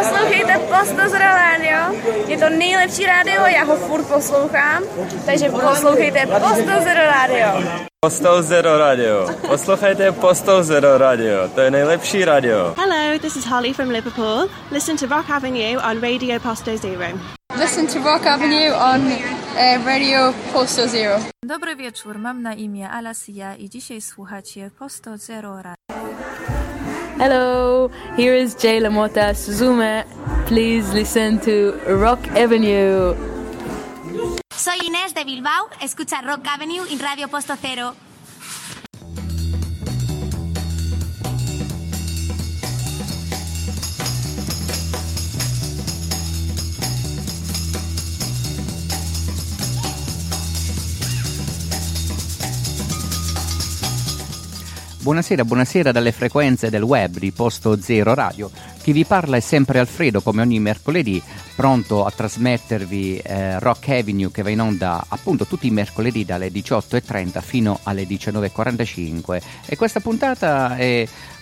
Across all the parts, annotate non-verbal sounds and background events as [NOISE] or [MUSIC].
Poslouchejte Posto Radio. Je to nejlepší rádio, já ho furt poslouchám, takže poslouchejte Posto Radio. Postou Zero Radio. Poslouchejte Postou Zero Radio. To je nejlepší radio. Hello, this is Holly from Liverpool. Listen to Rock Avenue on Radio Posto Zero. Listen to Rock Avenue on uh, Radio Posto Zero. Dobry wieczór, mam na imię Alasia i dzisiaj słuchacie Posto Zero Radio. Hello, here is Jay Lamota Suzume. Please listen to Rock Avenue. Soy Inés de Bilbao, escucha Rock Avenue y Radio Posto Cero. Buonasera, buonasera dalle frequenze del web di Posto Zero Radio. Chi vi parla è sempre Alfredo, come ogni mercoledì, pronto a trasmettervi eh, Rock Avenue che va in onda appunto tutti i mercoledì dalle 18.30 fino alle 19.45. E questa puntata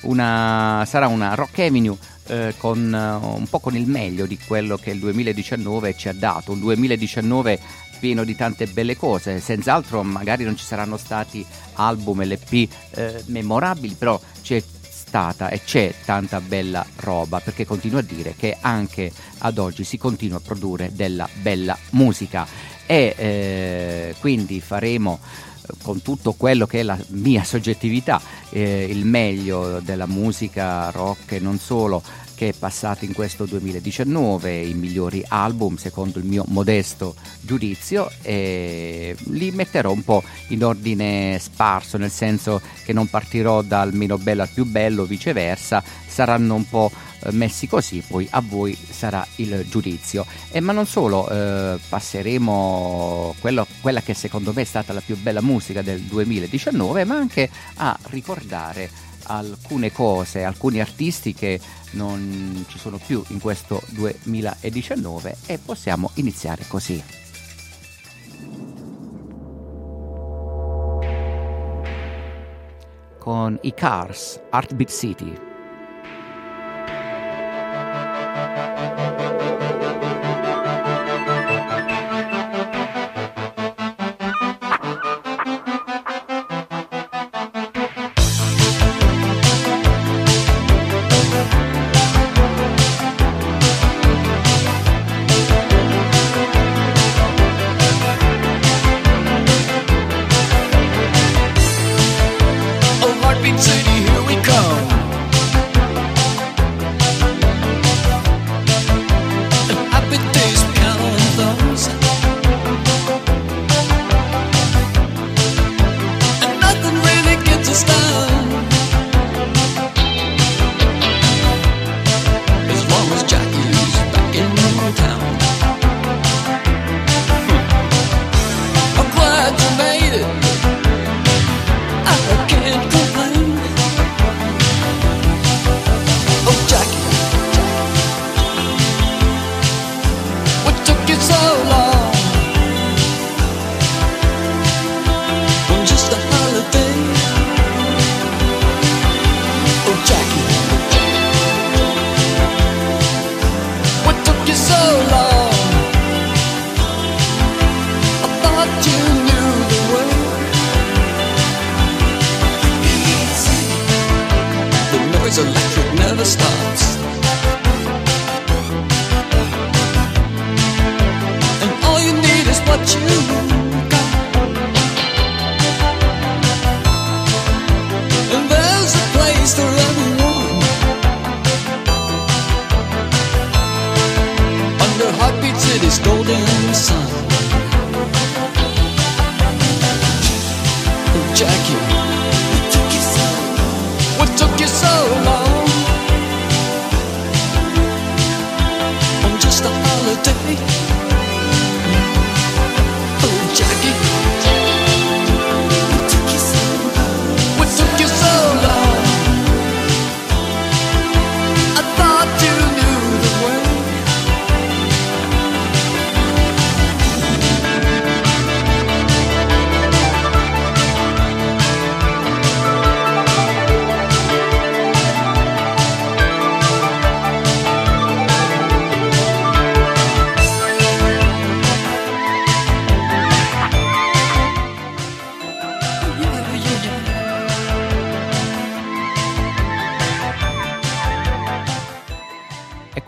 una, sarà una Rock Avenue eh, con uh, un po' con il meglio di quello che il 2019 ci ha dato, un 2019 pieno di tante belle cose, senz'altro magari non ci saranno stati album LP eh, memorabili, però c'è stata e c'è tanta bella roba perché continuo a dire che anche ad oggi si continua a produrre della bella musica. E eh, quindi faremo eh, con tutto quello che è la mia soggettività, eh, il meglio della musica rock e non solo che è passato in questo 2019, i migliori album secondo il mio modesto giudizio e li metterò un po' in ordine sparso, nel senso che non partirò dal meno bello al più bello, viceversa, saranno un po' eh, messi così, poi a voi sarà il giudizio. E ma non solo, eh, passeremo quello, quella che secondo me è stata la più bella musica del 2019, ma anche a ricordare alcune cose, alcuni artisti che non ci sono più in questo 2019 e possiamo iniziare così. Con i Cars, Heartbeat City.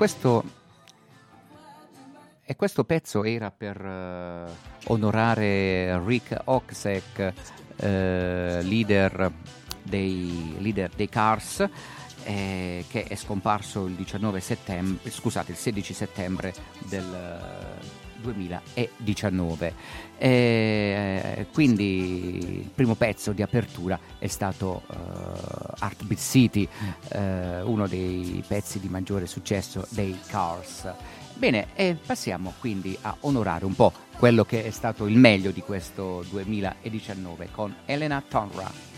Questo, e questo pezzo era per eh, onorare Rick Oksek, eh, leader, dei, leader dei Cars, eh, che è scomparso il 19 settembre, scusate, il 16 settembre del 2019. E, quindi il primo pezzo di apertura è stato uh, Heartbeat City, uh, uno dei pezzi di maggiore successo dei Cars. Bene, e passiamo quindi a onorare un po' quello che è stato il meglio di questo 2019 con Elena Tonra.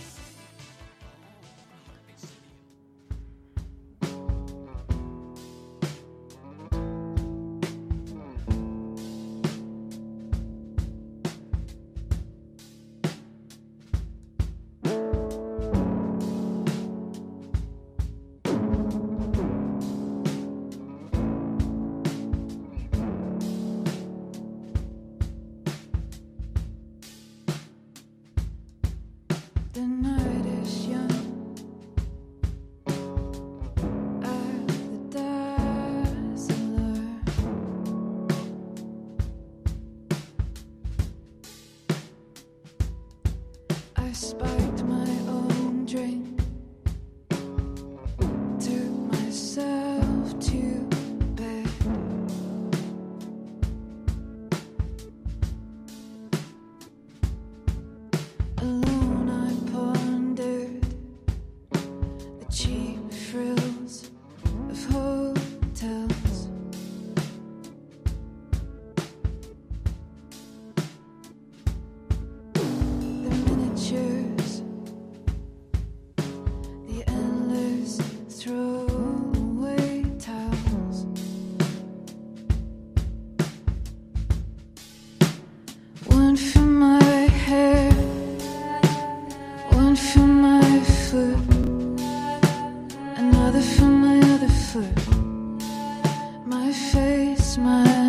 other from my other foot. My face, my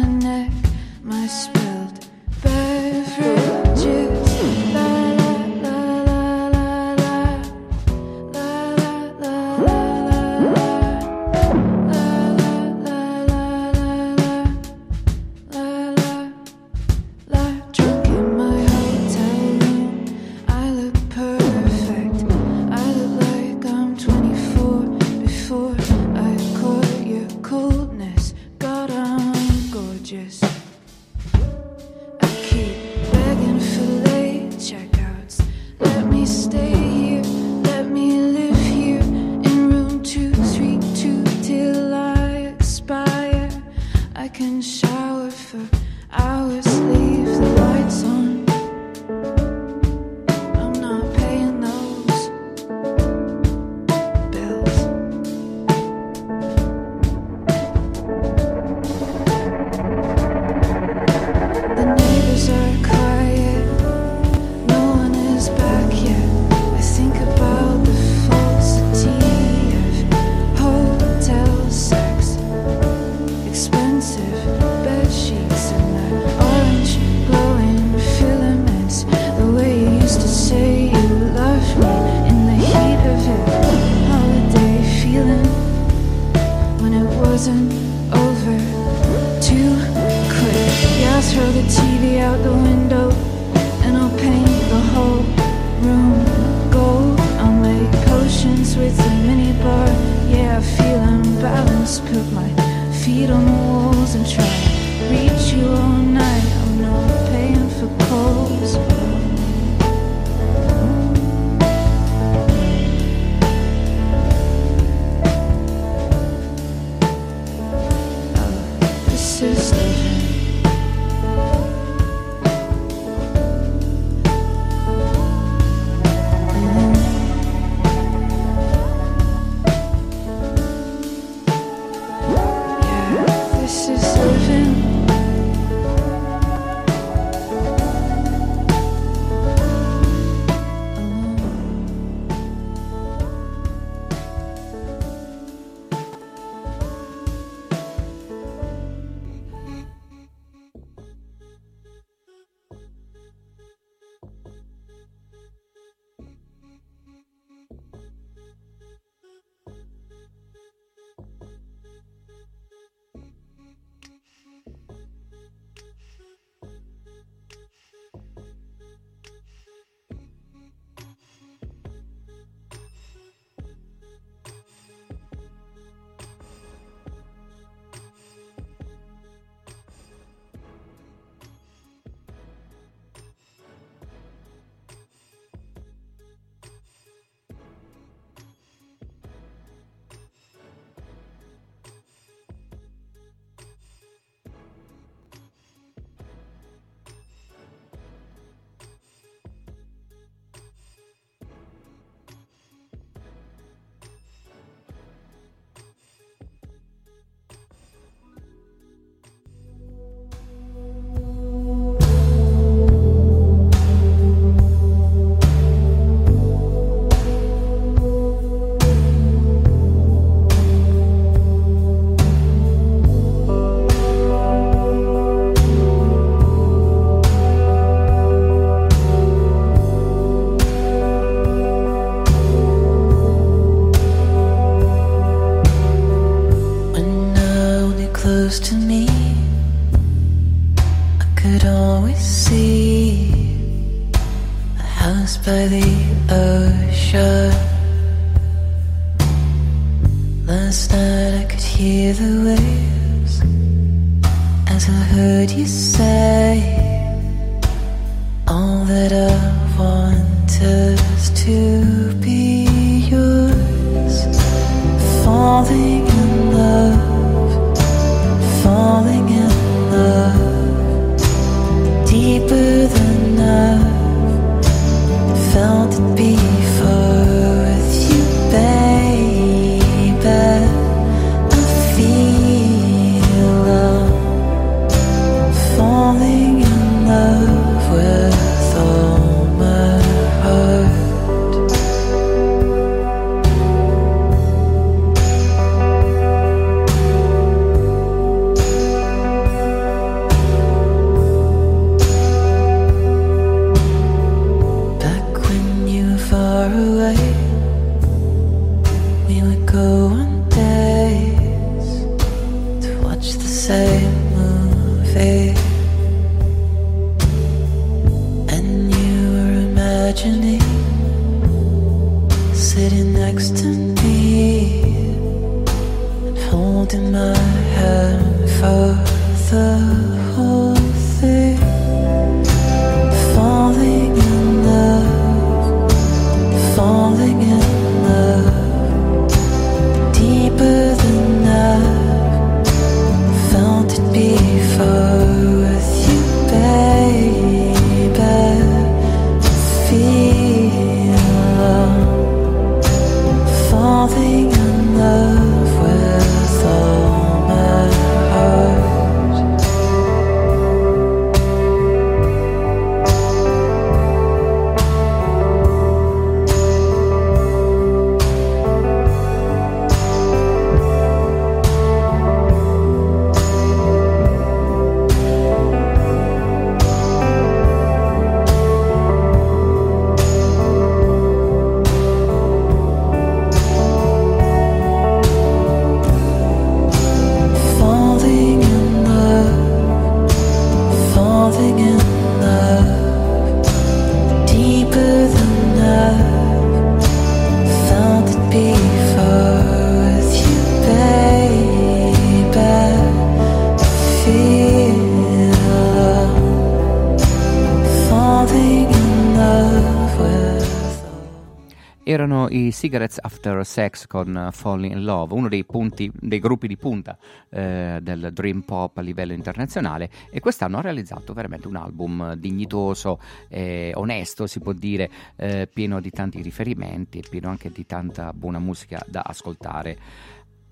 Cigarettes After Sex con eh, Falling in Love, uno dei, punti, dei gruppi di punta eh, del dream pop a livello internazionale e quest'anno ha realizzato veramente un album dignitoso, eh, onesto si può dire, eh, pieno di tanti riferimenti e pieno anche di tanta buona musica da ascoltare.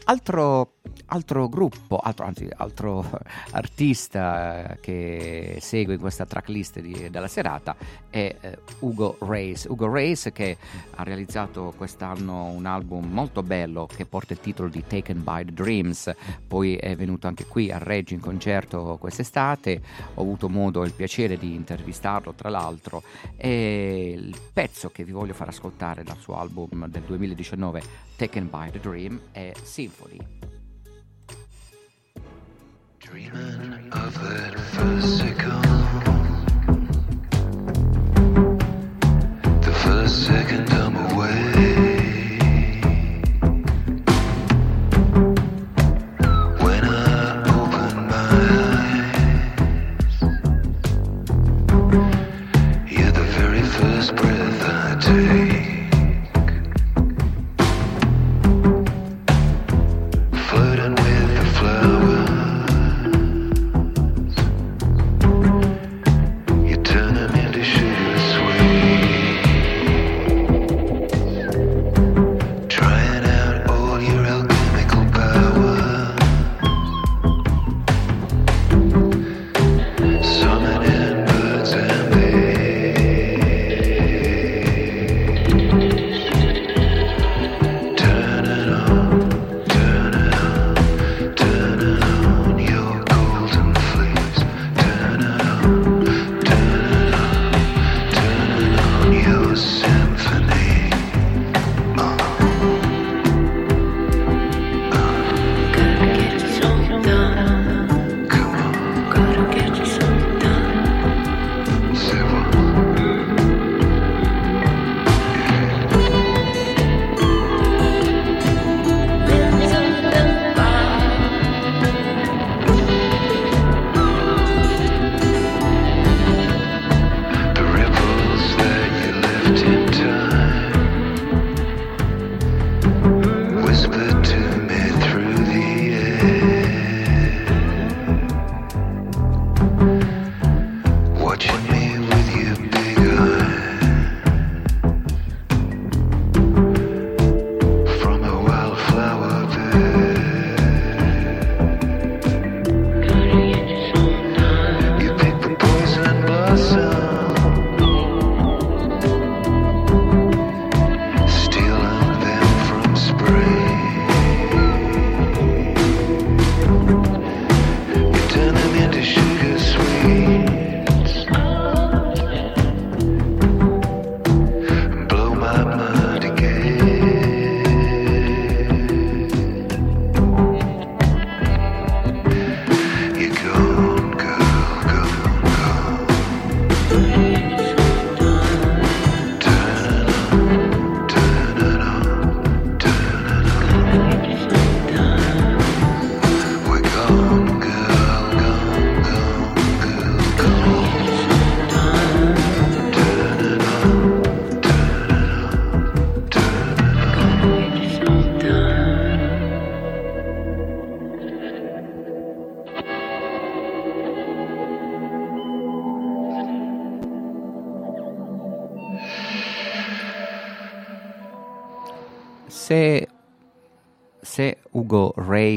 Altro, altro gruppo, altro, anzi altro [LAUGHS] artista che segue questa tracklist di- della serata è eh, Ugo Reis. Ugo Reis che ha realizzato quest'anno un album molto bello che porta il titolo di Taken by the Dreams, poi è venuto anche qui a Reggio in concerto quest'estate, ho avuto modo e il piacere di intervistarlo tra l'altro e il pezzo che vi voglio far ascoltare dal suo album del 2019 Taken by the Dream è Symphony. Dreaming of that physical.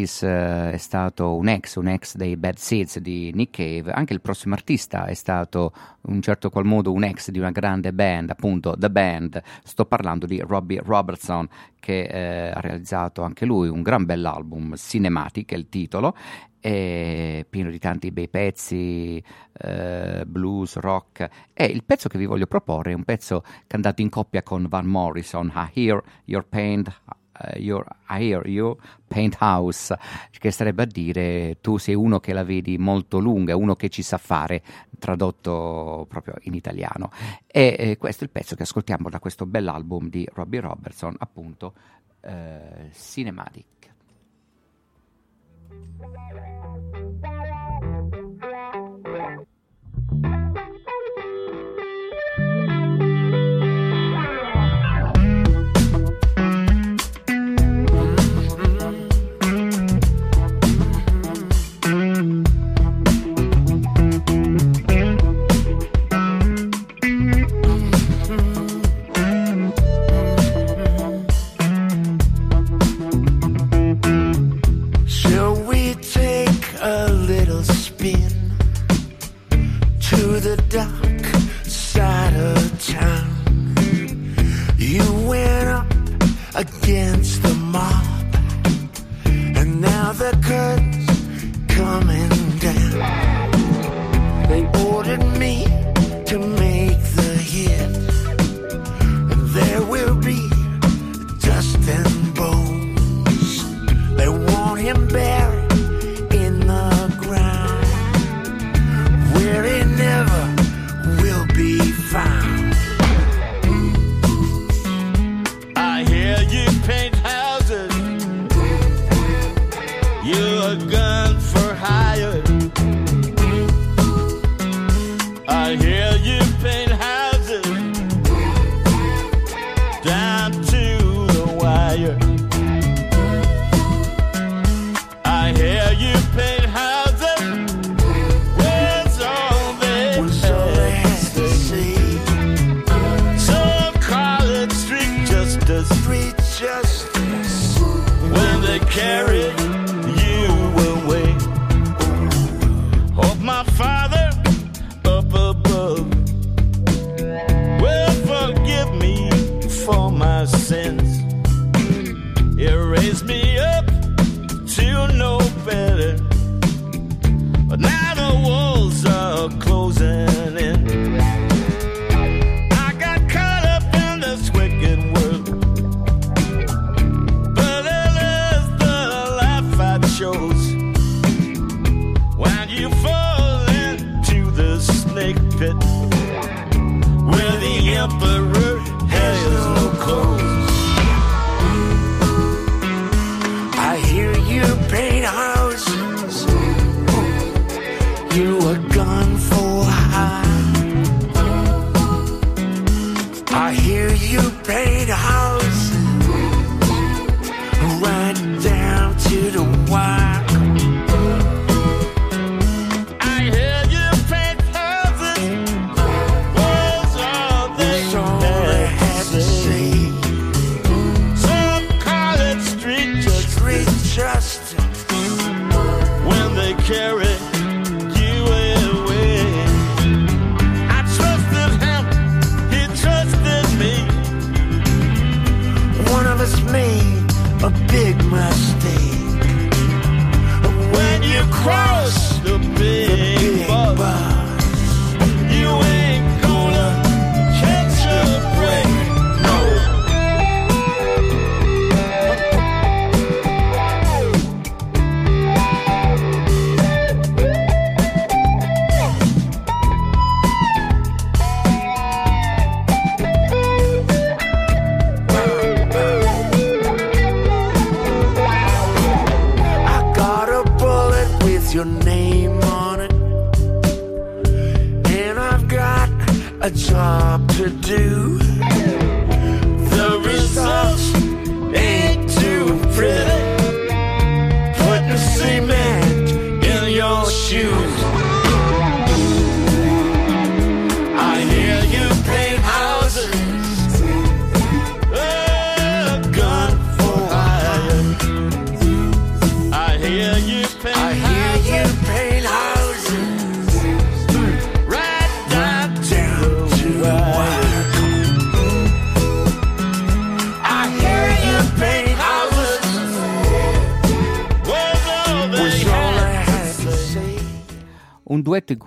Reyes eh, è stato un ex, un ex dei Bad Seeds di Nick Cave, anche il prossimo artista è stato in un certo qual modo un ex di una grande band, appunto The Band. Sto parlando di Robbie Robertson che eh, ha realizzato anche lui un gran bell'album, Cinematic è il titolo, pieno di tanti bei pezzi, eh, blues, rock. E il pezzo che vi voglio proporre è un pezzo cantato in coppia con Van Morrison, I Hear Your Paint. Eh, your, I hear you paint house che starebbe a dire tu sei uno che la vedi molto lunga uno che ci sa fare tradotto proprio in italiano. E eh, questo è il pezzo che ascoltiamo da questo bell'album di Robbie Robertson appunto eh, Cinematic You went up against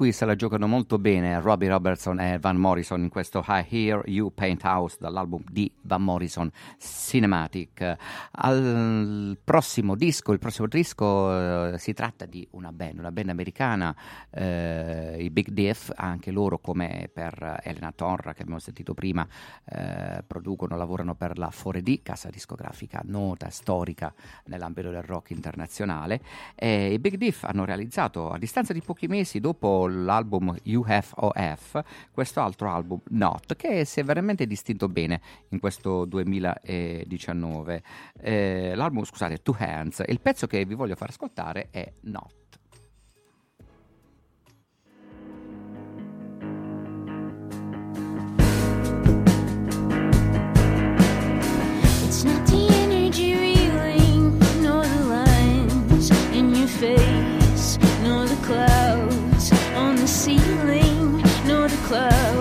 cui se la giocano molto bene Robbie Robertson e Van Morrison in questo I Hear You Paint House dall'album di Van Morrison Cinematic. Al prossimo disco, il prossimo disco eh, si tratta di una band, una band americana, eh, i Big Diff, anche loro come per Elena Torra che abbiamo sentito prima, eh, producono, lavorano per la 4D, casa discografica nota, storica nell'ambito del rock internazionale. E I Big Diff hanno realizzato a distanza di pochi mesi dopo l'album UFOF questo altro album Not che si è veramente distinto bene in questo 2019 eh, l'album scusate Two Hands. Il pezzo che vi voglio far ascoltare è Not. It's not the in face, nor the clouds on the ceiling, nor the clouds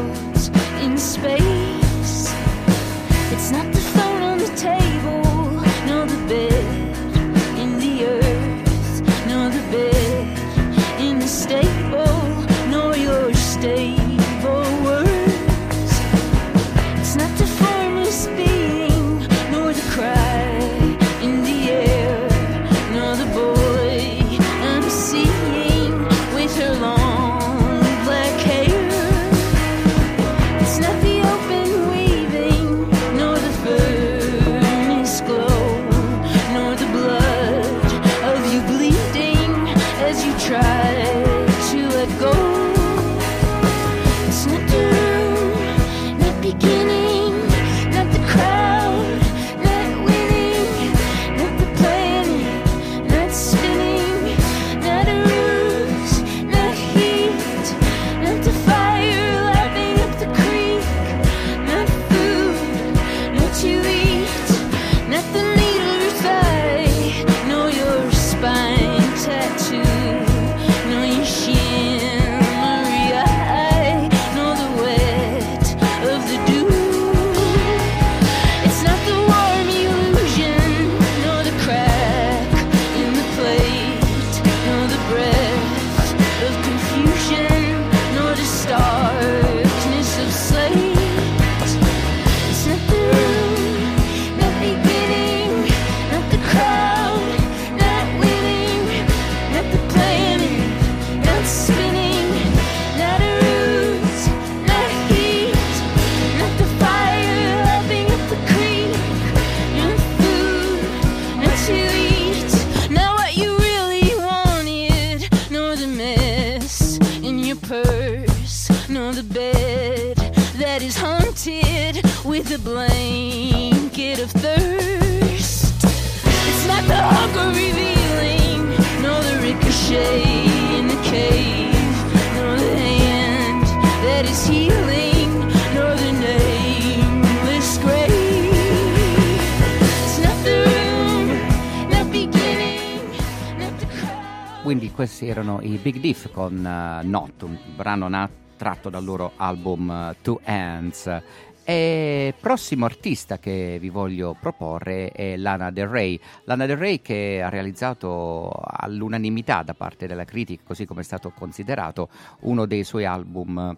erano i Big Diff con uh, Not, un brano na- tratto dal loro album uh, Two Hands. E prossimo artista che vi voglio proporre è Lana Del Rey. Lana Del Rey che ha realizzato all'unanimità da parte della critica, così come è stato considerato, uno dei suoi album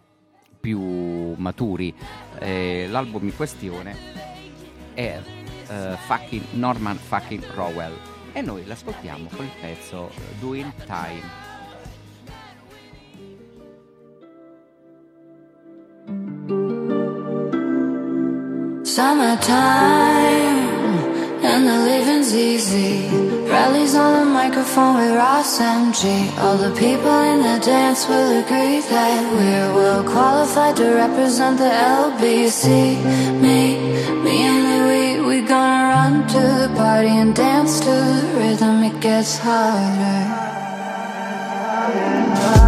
più maturi. Eh, l'album in questione è eh, fucking Norman fucking Rowell e noi l'ascoltiamo con il pezzo Doing Time. Summertime and the living's easy. Rallies on the microphone with Ross and G. All the people in the dance will agree that we're well qualified to represent the LBC. Me, me and Louis, we gonna run to the party and dance to the rhythm. It gets harder. Me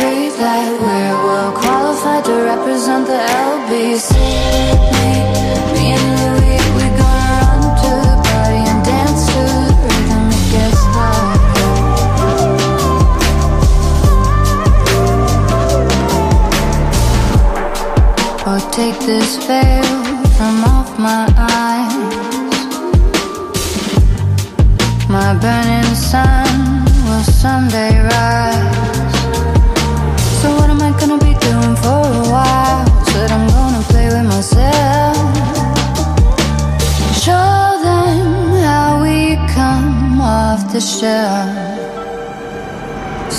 veil from off my eyes. My burning sun will someday rise. So what am I gonna be doing for a while? Said I'm gonna play with myself. Show them how we come off the shelf.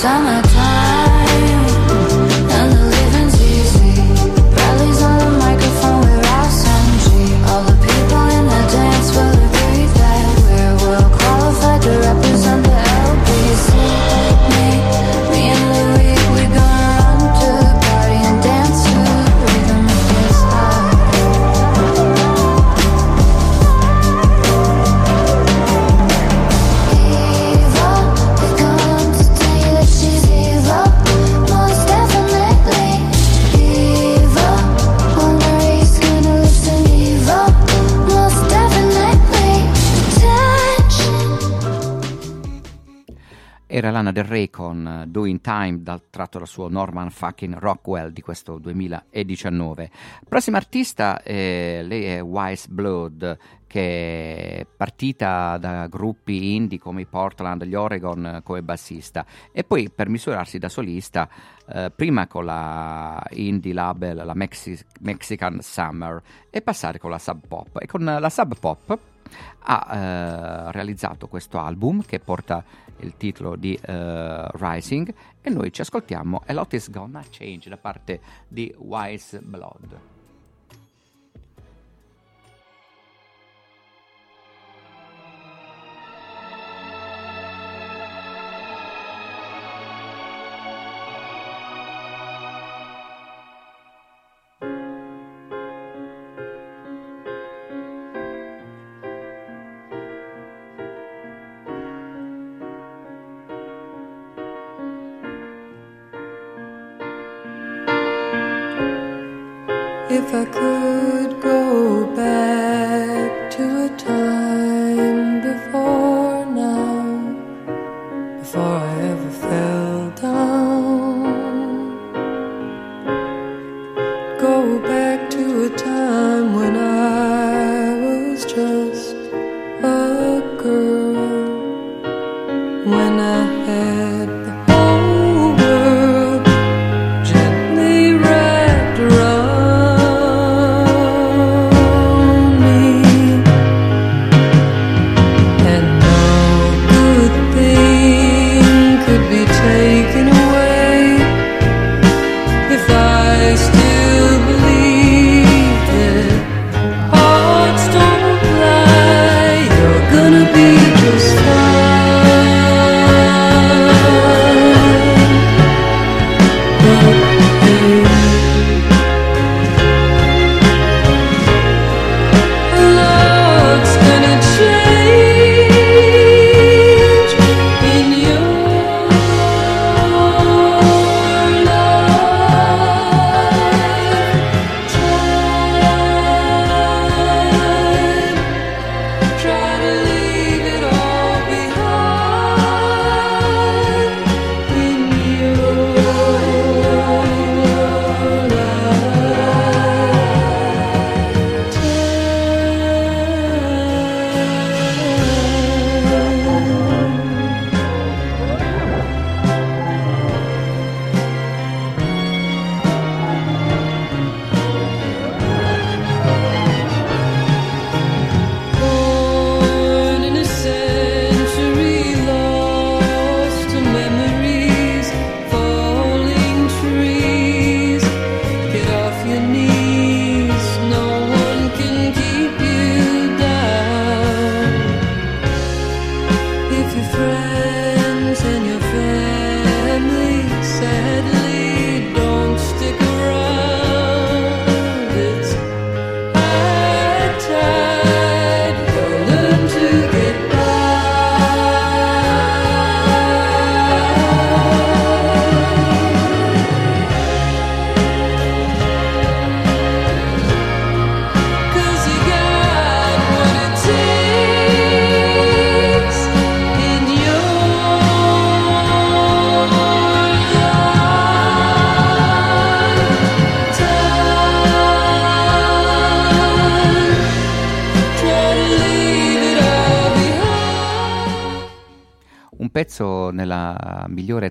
Summertime Del Rey con eh, Doing Time dal tratto dal suo Norman fucking Rockwell di questo 2019. Prossima artista, eh, lei è Wise Blood che è partita da gruppi indie come i Portland, gli Oregon eh, come bassista e poi per misurarsi da solista eh, prima con la indie label, la Mexi- Mexican Summer e passare con la Sub Pop e con la Sub Pop ha eh, realizzato questo album che porta il titolo di eh, Rising e noi ci ascoltiamo A Lot Is Gonna Change da parte di Wise Blood.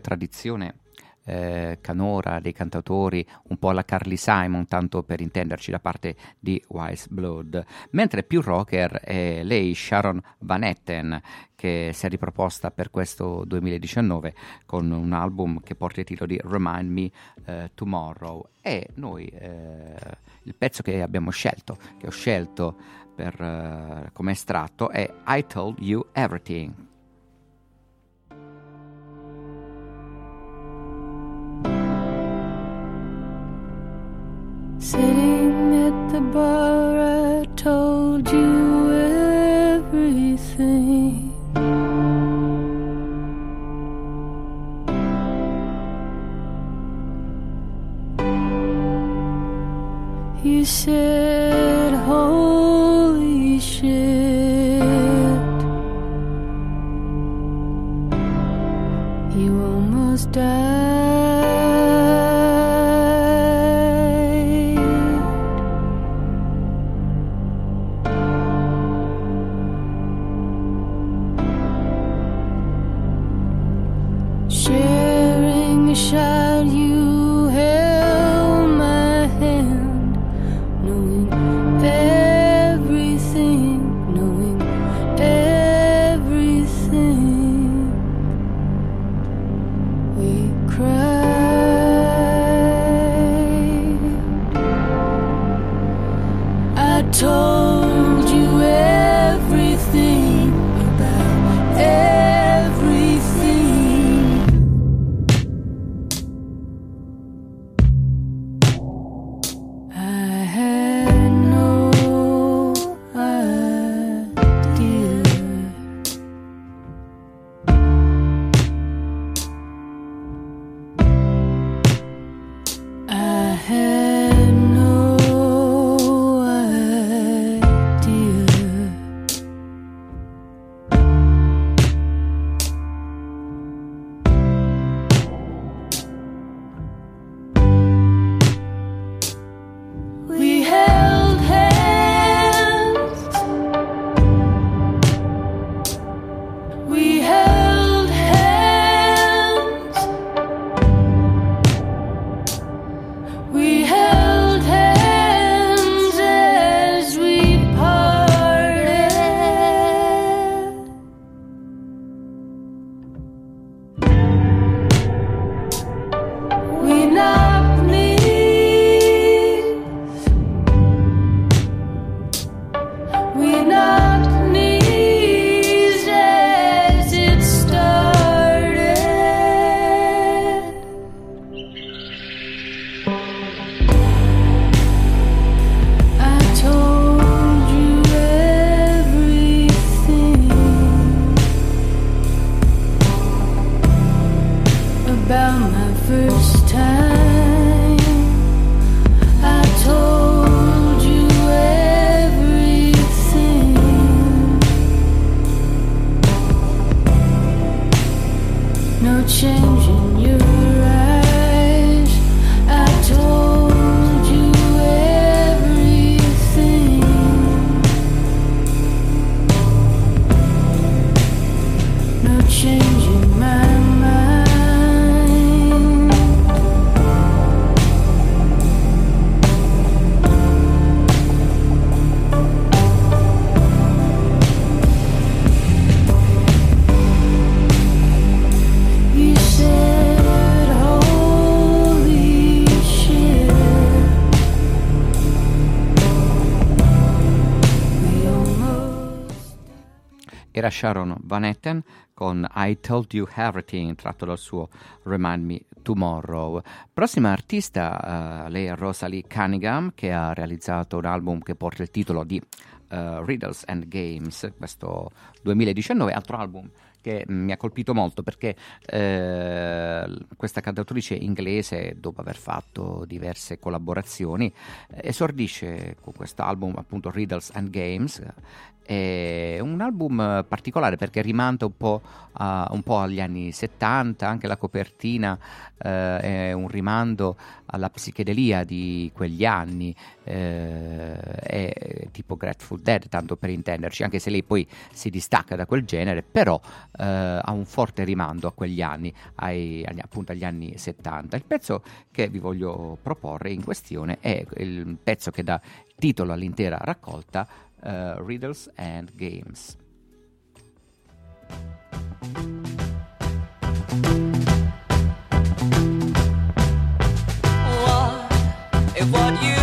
Tradizione eh, canora dei cantautori, un po' alla Carly Simon, tanto per intenderci, da parte di Wise Blood. Mentre più rocker è lei, Sharon Van Etten, che si è riproposta per questo 2019 con un album che porta il titolo di Remind Me eh, Tomorrow. E noi, eh, il pezzo che abbiamo scelto, che ho scelto per, eh, come estratto, è I Told You Everything. Sharon Van Etten con I Told You Everything, tratto dal suo Remind Me Tomorrow. Prossima artista, eh, lei è Rosalie Cunningham, che ha realizzato un album che porta il titolo di eh, Riddles and Games, questo 2019, altro album che mi ha colpito molto perché eh, questa cantautrice inglese, dopo aver fatto diverse collaborazioni, esordisce con questo album appunto Riddles and Games. È un album particolare perché rimanda un po', a- un po' agli anni 70, anche la copertina eh, è un rimando alla psichedelia di quegli anni, eh, è tipo Grateful Dead, tanto per intenderci, anche se lei poi si distacca da quel genere, però eh, ha un forte rimando a quegli anni, ai- appunto agli anni 70. Il pezzo che vi voglio proporre in questione è il pezzo che dà titolo all'intera raccolta, eh, Riddles and Games. What if what you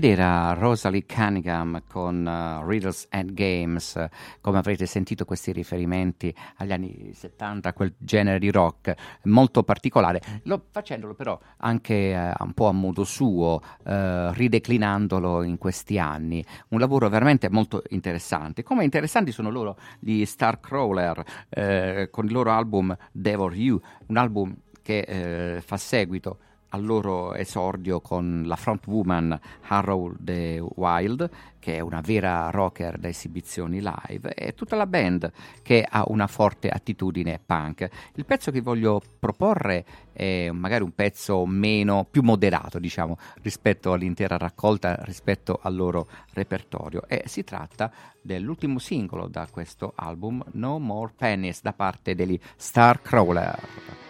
Ed era Rosalie Cunningham con uh, Riddles and Games, come avrete sentito questi riferimenti agli anni 70, quel genere di rock molto particolare, lo- facendolo però anche eh, un po' a modo suo, eh, rideclinandolo in questi anni. Un lavoro veramente molto interessante. Come interessanti sono loro gli Starcrawler eh, con il loro album Devil You, un album che fa seguito al loro esordio con la frontwoman Harrow the Wild, che è una vera rocker da esibizioni live, e tutta la band che ha una forte attitudine punk. Il pezzo che voglio proporre è magari un pezzo meno, più moderato, diciamo, rispetto all'intera raccolta, rispetto al loro repertorio, e si tratta dell'ultimo singolo da questo album, No More Pennies, da parte degli Starcrawler.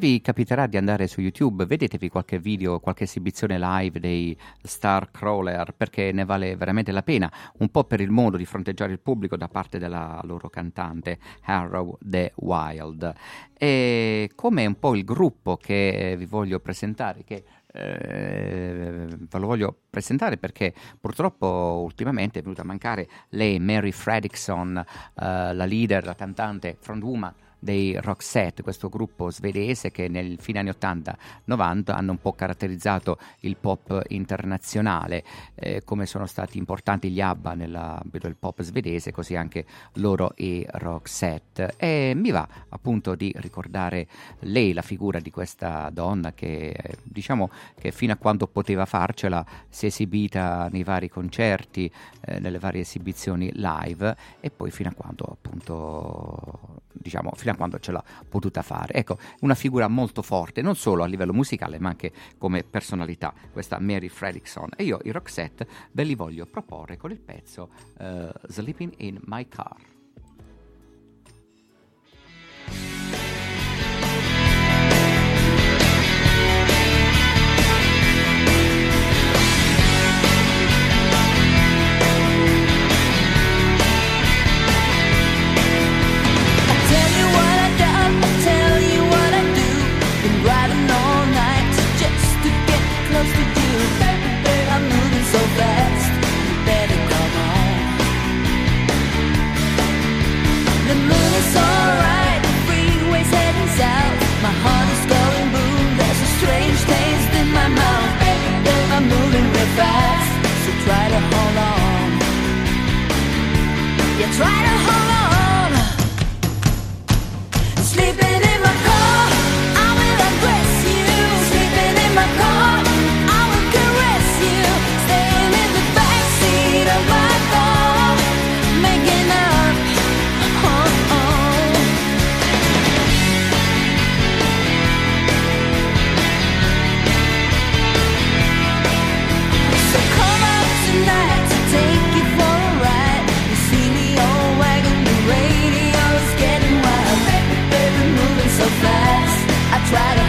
Vi capiterà di andare su YouTube, vedetevi qualche video, qualche esibizione live dei Star Crawler, perché ne vale veramente la pena, un po' per il modo di fronteggiare il pubblico da parte della loro cantante Harrow the Wild. E come un po' il gruppo che vi voglio presentare, che eh, ve lo voglio presentare perché purtroppo ultimamente è venuta a mancare lei, Mary Fredrickson, eh, la leader, la cantante frontwoman dei Roxette, questo gruppo svedese che nel fine anni 80-90 hanno un po' caratterizzato il pop internazionale, eh, come sono stati importanti gli ABBA nell'ambito del pop svedese, così anche loro i Roxette. E mi va appunto di ricordare lei, la figura di questa donna che diciamo che fino a quando poteva farcela si è esibita nei vari concerti, eh, nelle varie esibizioni live e poi fino a quando appunto diciamo fino a quando ce l'ha potuta fare. Ecco, una figura molto forte, non solo a livello musicale, ma anche come personalità, questa Mary Fredrickson. E io i Roxette ve li voglio proporre con il pezzo eh, Sleeping in My Car. You try to hold on. try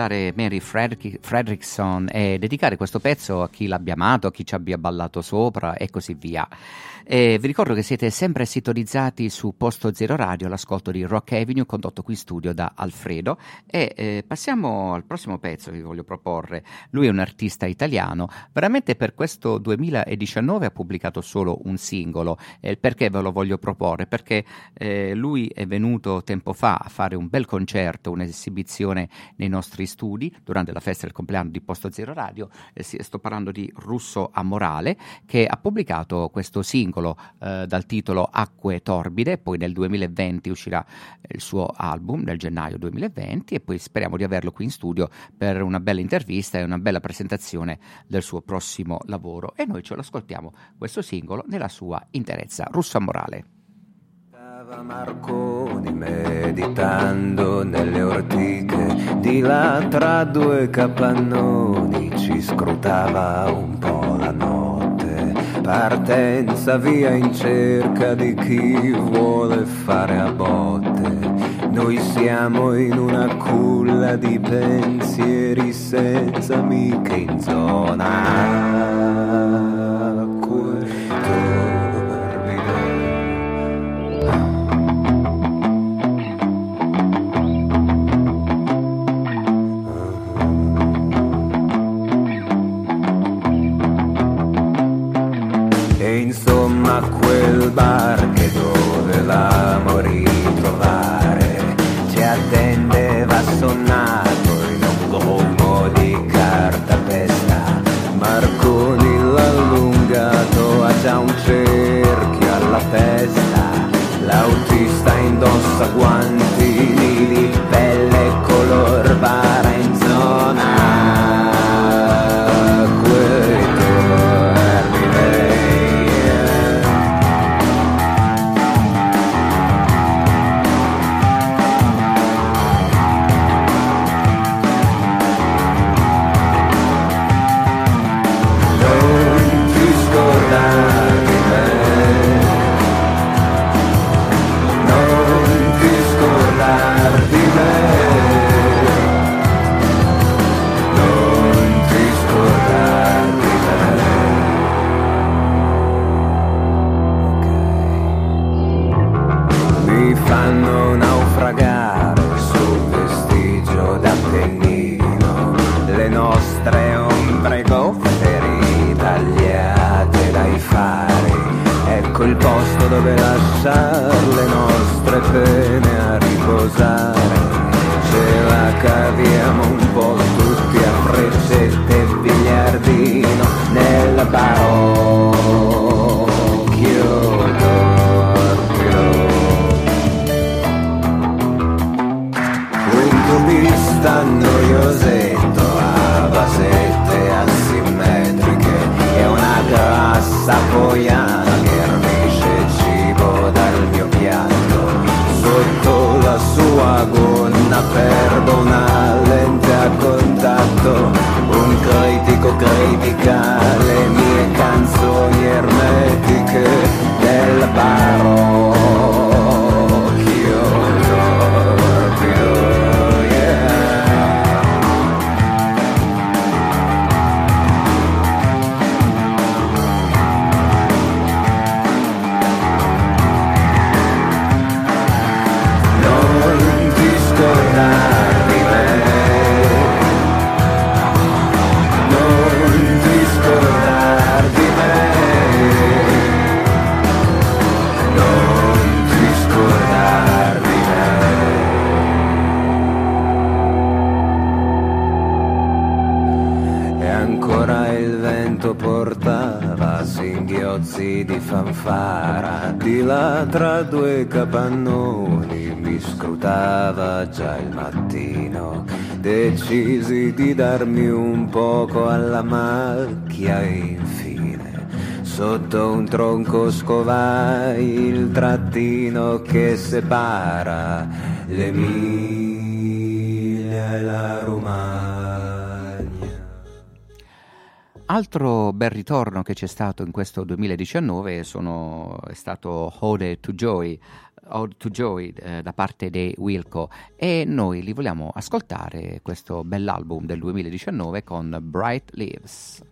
ricordare Mary Fredrick- Fredrickson e dedicare questo pezzo a chi l'abbia amato, a chi ci abbia ballato sopra e così via. E vi ricordo che siete sempre sintonizzati su Posto Zero Radio, l'ascolto di Rock Avenue condotto qui in studio da Alfredo e eh, passiamo al prossimo pezzo che vi voglio proporre. Lui è un artista italiano, veramente per questo 2019 ha pubblicato solo un singolo e il perché ve lo voglio proporre? Perché eh, lui è venuto tempo fa a fare un bel concerto, un'esibizione nei nostri studi durante la festa del compleanno di Posto Zero Radio, eh, sto parlando di Russo Amorale che ha pubblicato questo singolo eh, dal titolo Acque Torbide, poi nel 2020 uscirà il suo album nel gennaio 2020 e poi speriamo di averlo qui in studio per una bella intervista e una bella presentazione del suo prossimo lavoro e noi ce lo ascoltiamo questo singolo nella sua interezza. Russo Amorale. Stava Marconi meditando nelle ortiche, di là tra due capannoni ci scrutava un po' la notte. Partenza via in cerca di chi vuole fare a botte. Noi siamo in una culla di pensieri senza amiche in zona. Noiosetto a basette asimmetriche e una grassa poiana che arnisce cibo dal mio piatto. Sotto la sua gonna perdo una lente a contatto un critico critica fanfara Di là tra due capannoni mi scrutava già il mattino Decisi di darmi un poco alla macchia infine Sotto un tronco scovai il trattino che separa l'Emilia e Altro bel ritorno che c'è stato in questo 2019 sono- è stato Ode to Joy, Ode to Joy eh, da parte dei Wilco e noi li vogliamo ascoltare questo bell'album del 2019 con Bright Leaves.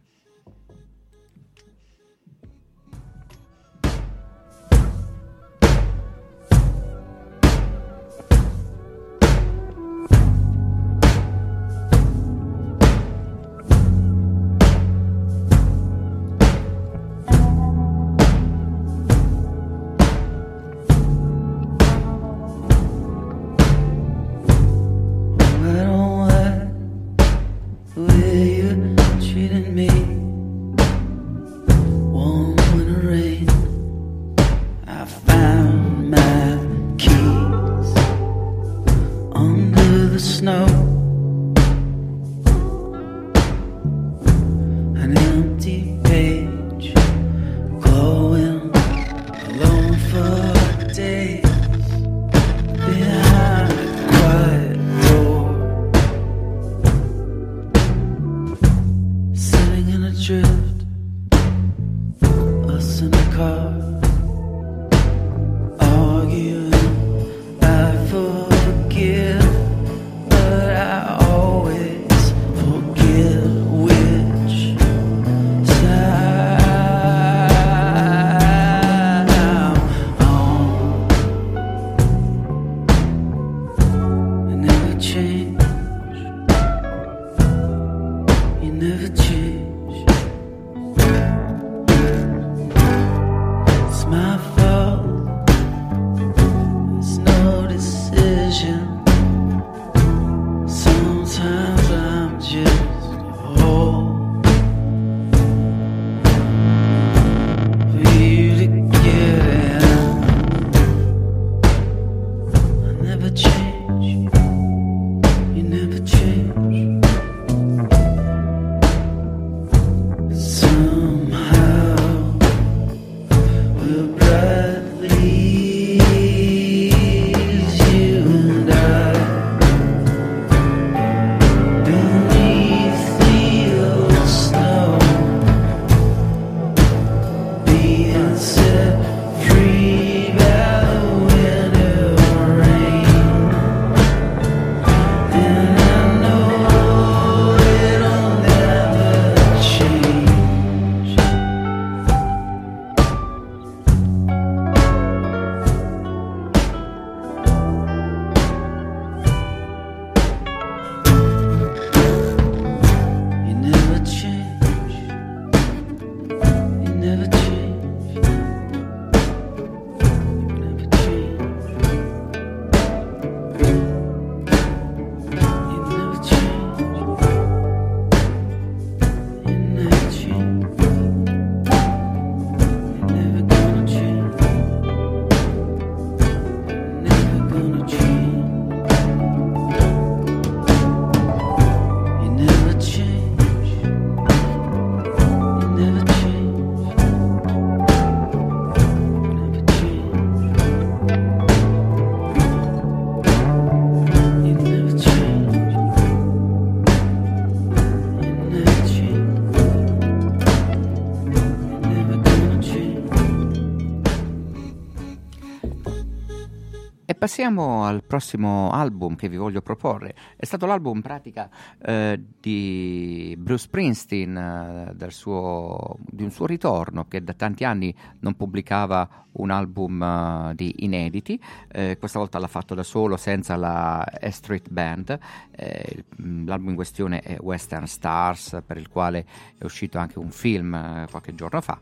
Passiamo al prossimo album che vi voglio proporre. È stato l'album in pratica eh, di Bruce Springsteen, eh, suo- di un suo ritorno che da tanti anni non pubblicava un album eh, di inediti. Eh, questa volta l'ha fatto da solo, senza la Street Band. Eh, mm, l'album in questione è Western Stars, per il quale è uscito anche un film eh, qualche giorno fa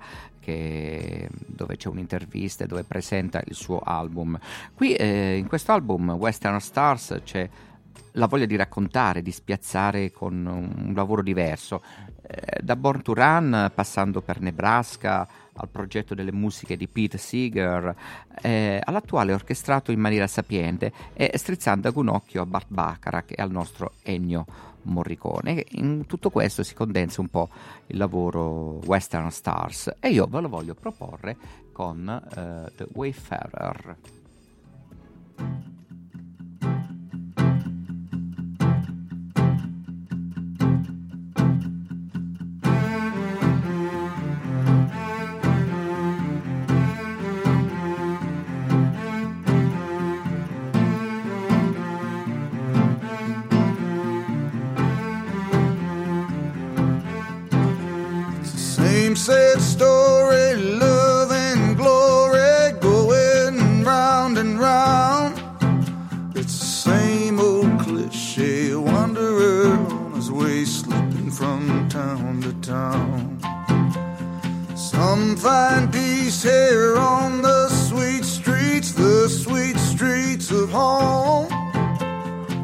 che- dove c'è un'intervista e dove presenta il suo album. Qui eh, in questo album Western Stars c'è la voglia di raccontare, di spiazzare con un lavoro diverso, Eh, da Born to Run passando per Nebraska al progetto delle musiche di Pete Seeger, eh, all'attuale orchestrato in maniera sapiente e strizzando un occhio a Bart Bacharach e al nostro Ennio Morricone. In tutto questo si condensa un po' il lavoro Western Stars e io ve lo voglio proporre con eh, The Wayfarer. Here on the sweet streets, the sweet streets of home,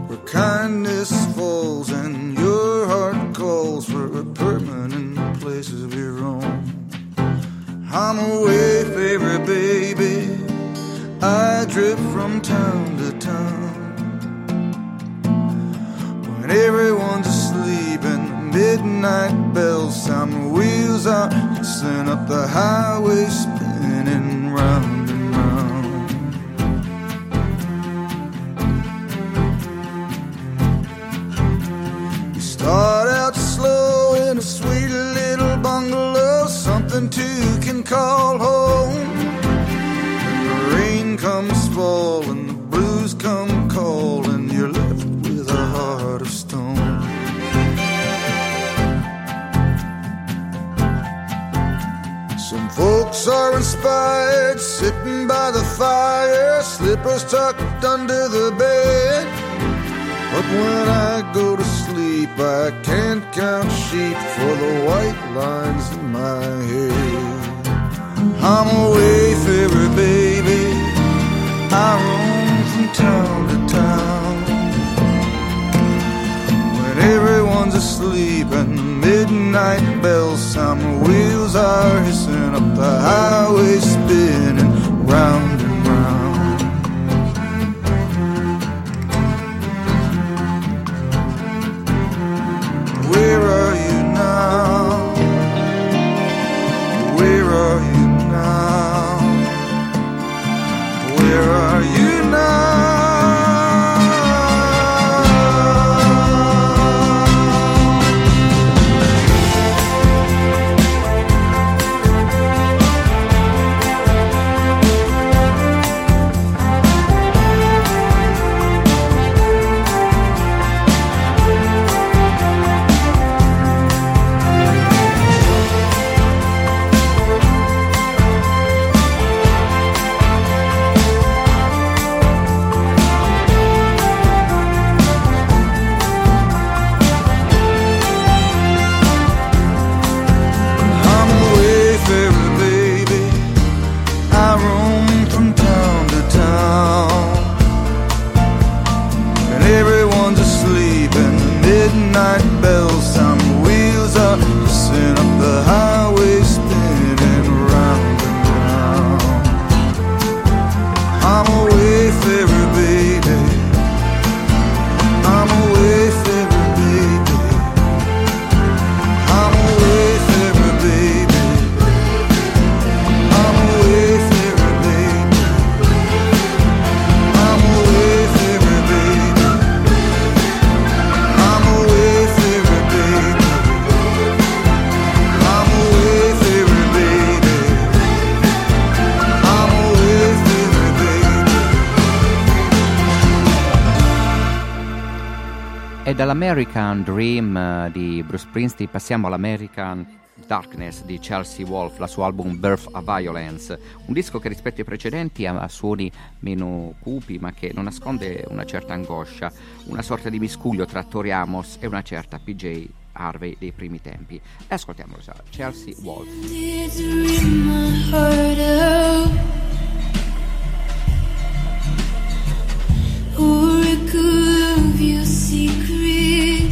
where kindness falls and your heart calls for a permanent place of your own. I'm a wayfarer, baby. I drift from town to town. When everyone's midnight bells sound, wheels are sent up the highway, spinning round and round. You start out slow in a sweet little bungalow, something two can call home. Sitting by the fire, slippers tucked under the bed. But when I go to sleep, I can't count sheep for the white lines in my head. I'm a wayfarer, baby. I roam from town to town. When everyone's asleep and midnight bells sound, wheels are hissing up the highway, spinning round. dall'American Dream eh, di Bruce Springsteen passiamo all'American Darkness di Chelsea Wolf, la sua album Birth of Violence, un disco che rispetto ai precedenti ha suoni meno cupi ma che non nasconde una certa angoscia, una sorta di miscuglio tra Tori Amos e una certa PJ Harvey dei primi tempi. Ascoltiamolo, Chelsea Wolf. your secret.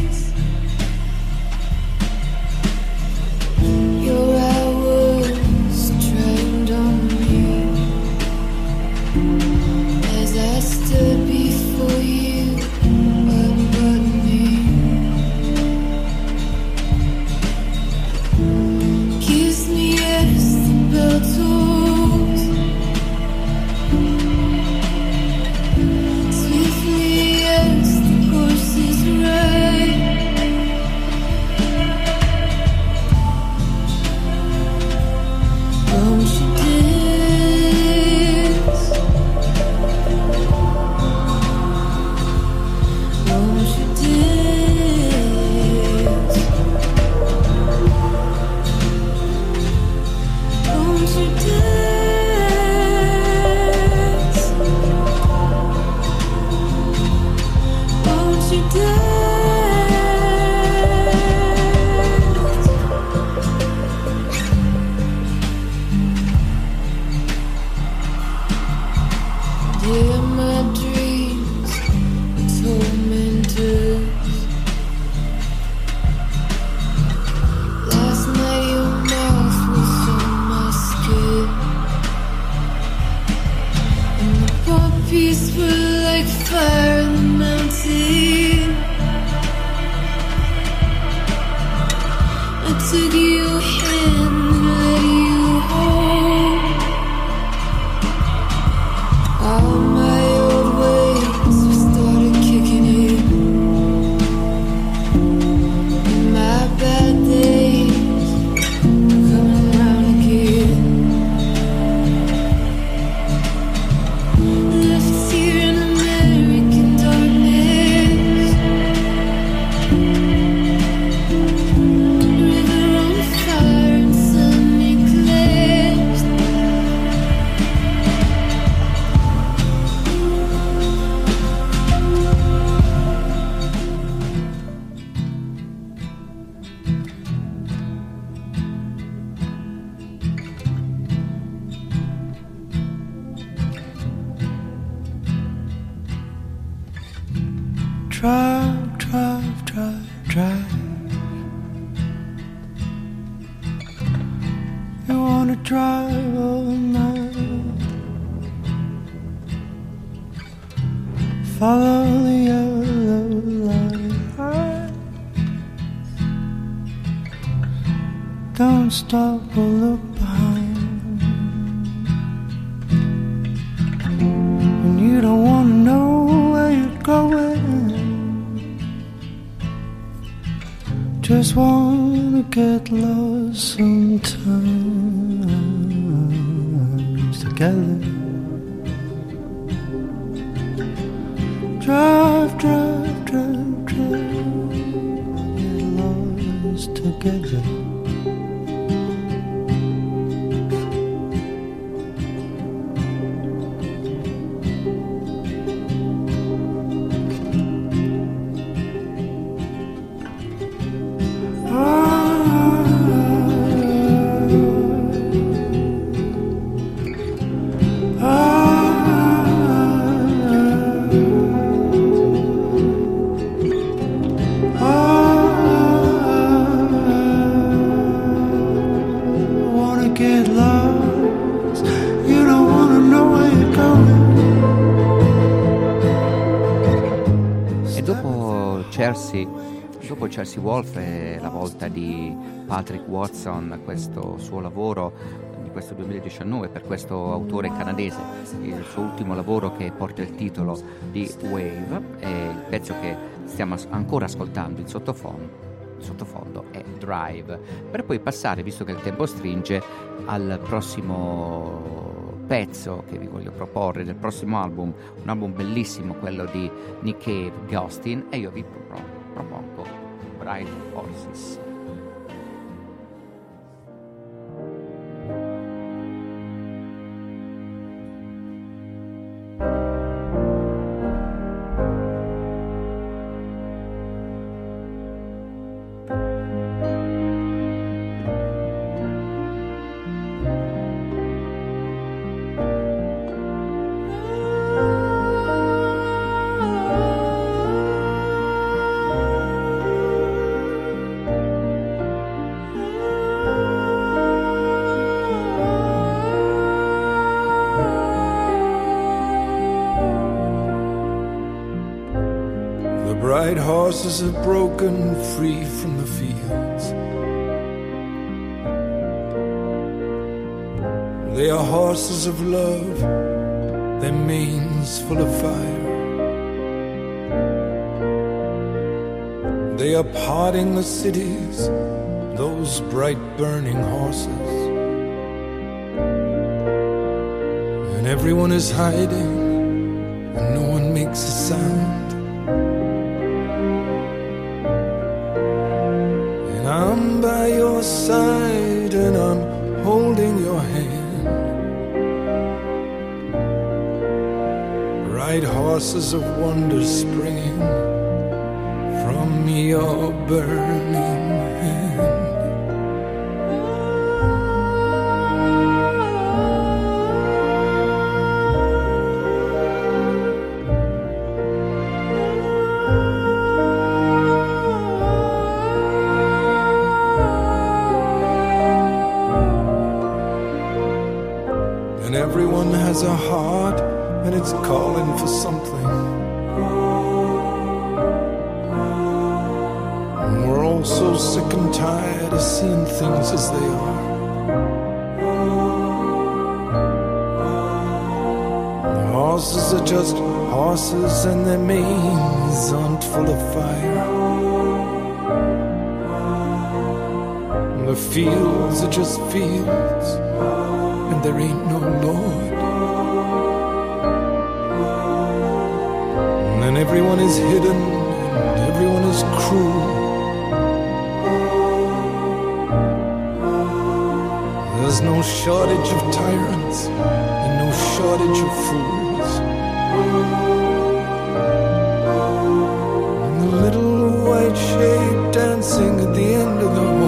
Took your Chelsea, dopo Chelsea Wolf è la volta di Patrick Watson, questo suo lavoro di questo 2019 per questo autore canadese, il suo ultimo lavoro che porta il titolo di Wave e il pezzo che stiamo ancora ascoltando in sottofondo, sottofondo è Drive, per poi passare, visto che il tempo stringe, al prossimo pezzo che vi voglio proporre del prossimo album, un album bellissimo, quello di Nick Cave, Ghostin, e io vi pro- propongo Bright Horses. The horses have broken free from the fields. They are horses of love, their manes full of fire. They are parting the cities, those bright burning horses. And everyone is hiding, and no one makes a sound. Side and I'm holding your hand. Ride horses of wonder springing from your burning And everyone has a heart and it's calling for something. And we're all so sick and tired of seeing things as they are. The horses are just horses and their manes aren't full of fire. The fields are just fields and there ain't Lord. And everyone is hidden and everyone is cruel. There's no shortage of tyrants and no shortage of fools. And the little white shape dancing at the end of the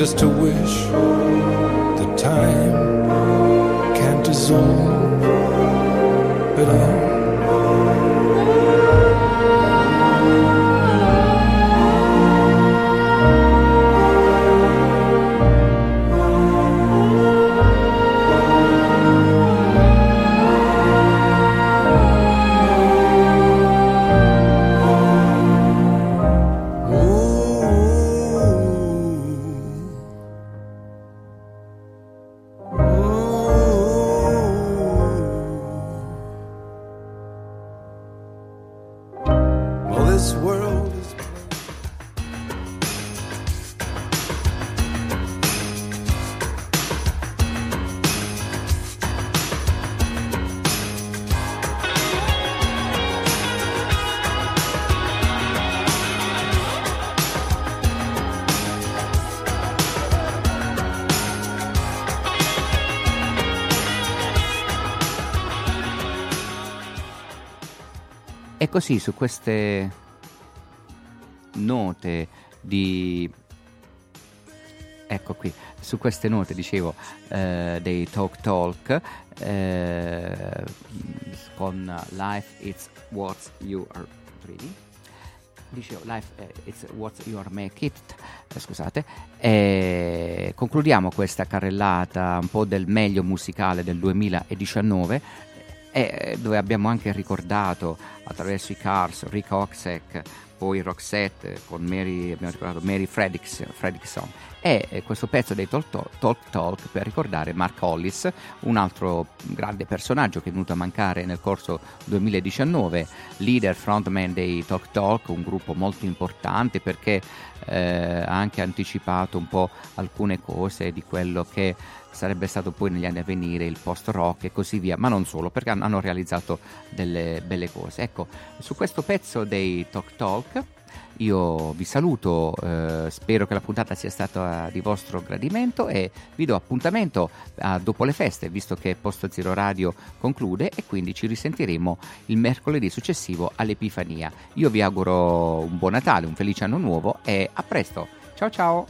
just a wish that time can't dissolve così su queste note di... Ecco qui, su queste note dicevo eh, dei Talk Talk eh, con Life It's What You Are Reading. Dicevo, Life eh, It's What You Are Make It, eh, scusate. E concludiamo questa carrellata un po' del meglio musicale del 2019 e dove abbiamo anche ricordato attraverso i Cars, Rick Oxek, poi Roxette con Mary, abbiamo ricordato Mary Fredrickson e eh, questo pezzo dei Talk Talk, Talk Talk per ricordare Mark Hollis, un altro grande personaggio che è venuto a mancare nel corso 2019, leader frontman dei Talk Talk, un gruppo molto importante perché eh, ha anche anticipato un po' alcune cose di quello che sarebbe stato poi negli anni a venire il post rock e così via, ma non solo, perché hanno realizzato delle belle cose. Ecco, su questo pezzo dei Talk Talk io vi saluto, eh, spero che la puntata sia stata di vostro gradimento e vi do appuntamento a dopo le feste, visto che Posto Zero Radio conclude e quindi ci risentiremo il mercoledì successivo all'Epifania. Io vi auguro un buon Natale, un felice anno nuovo e a presto. Ciao ciao!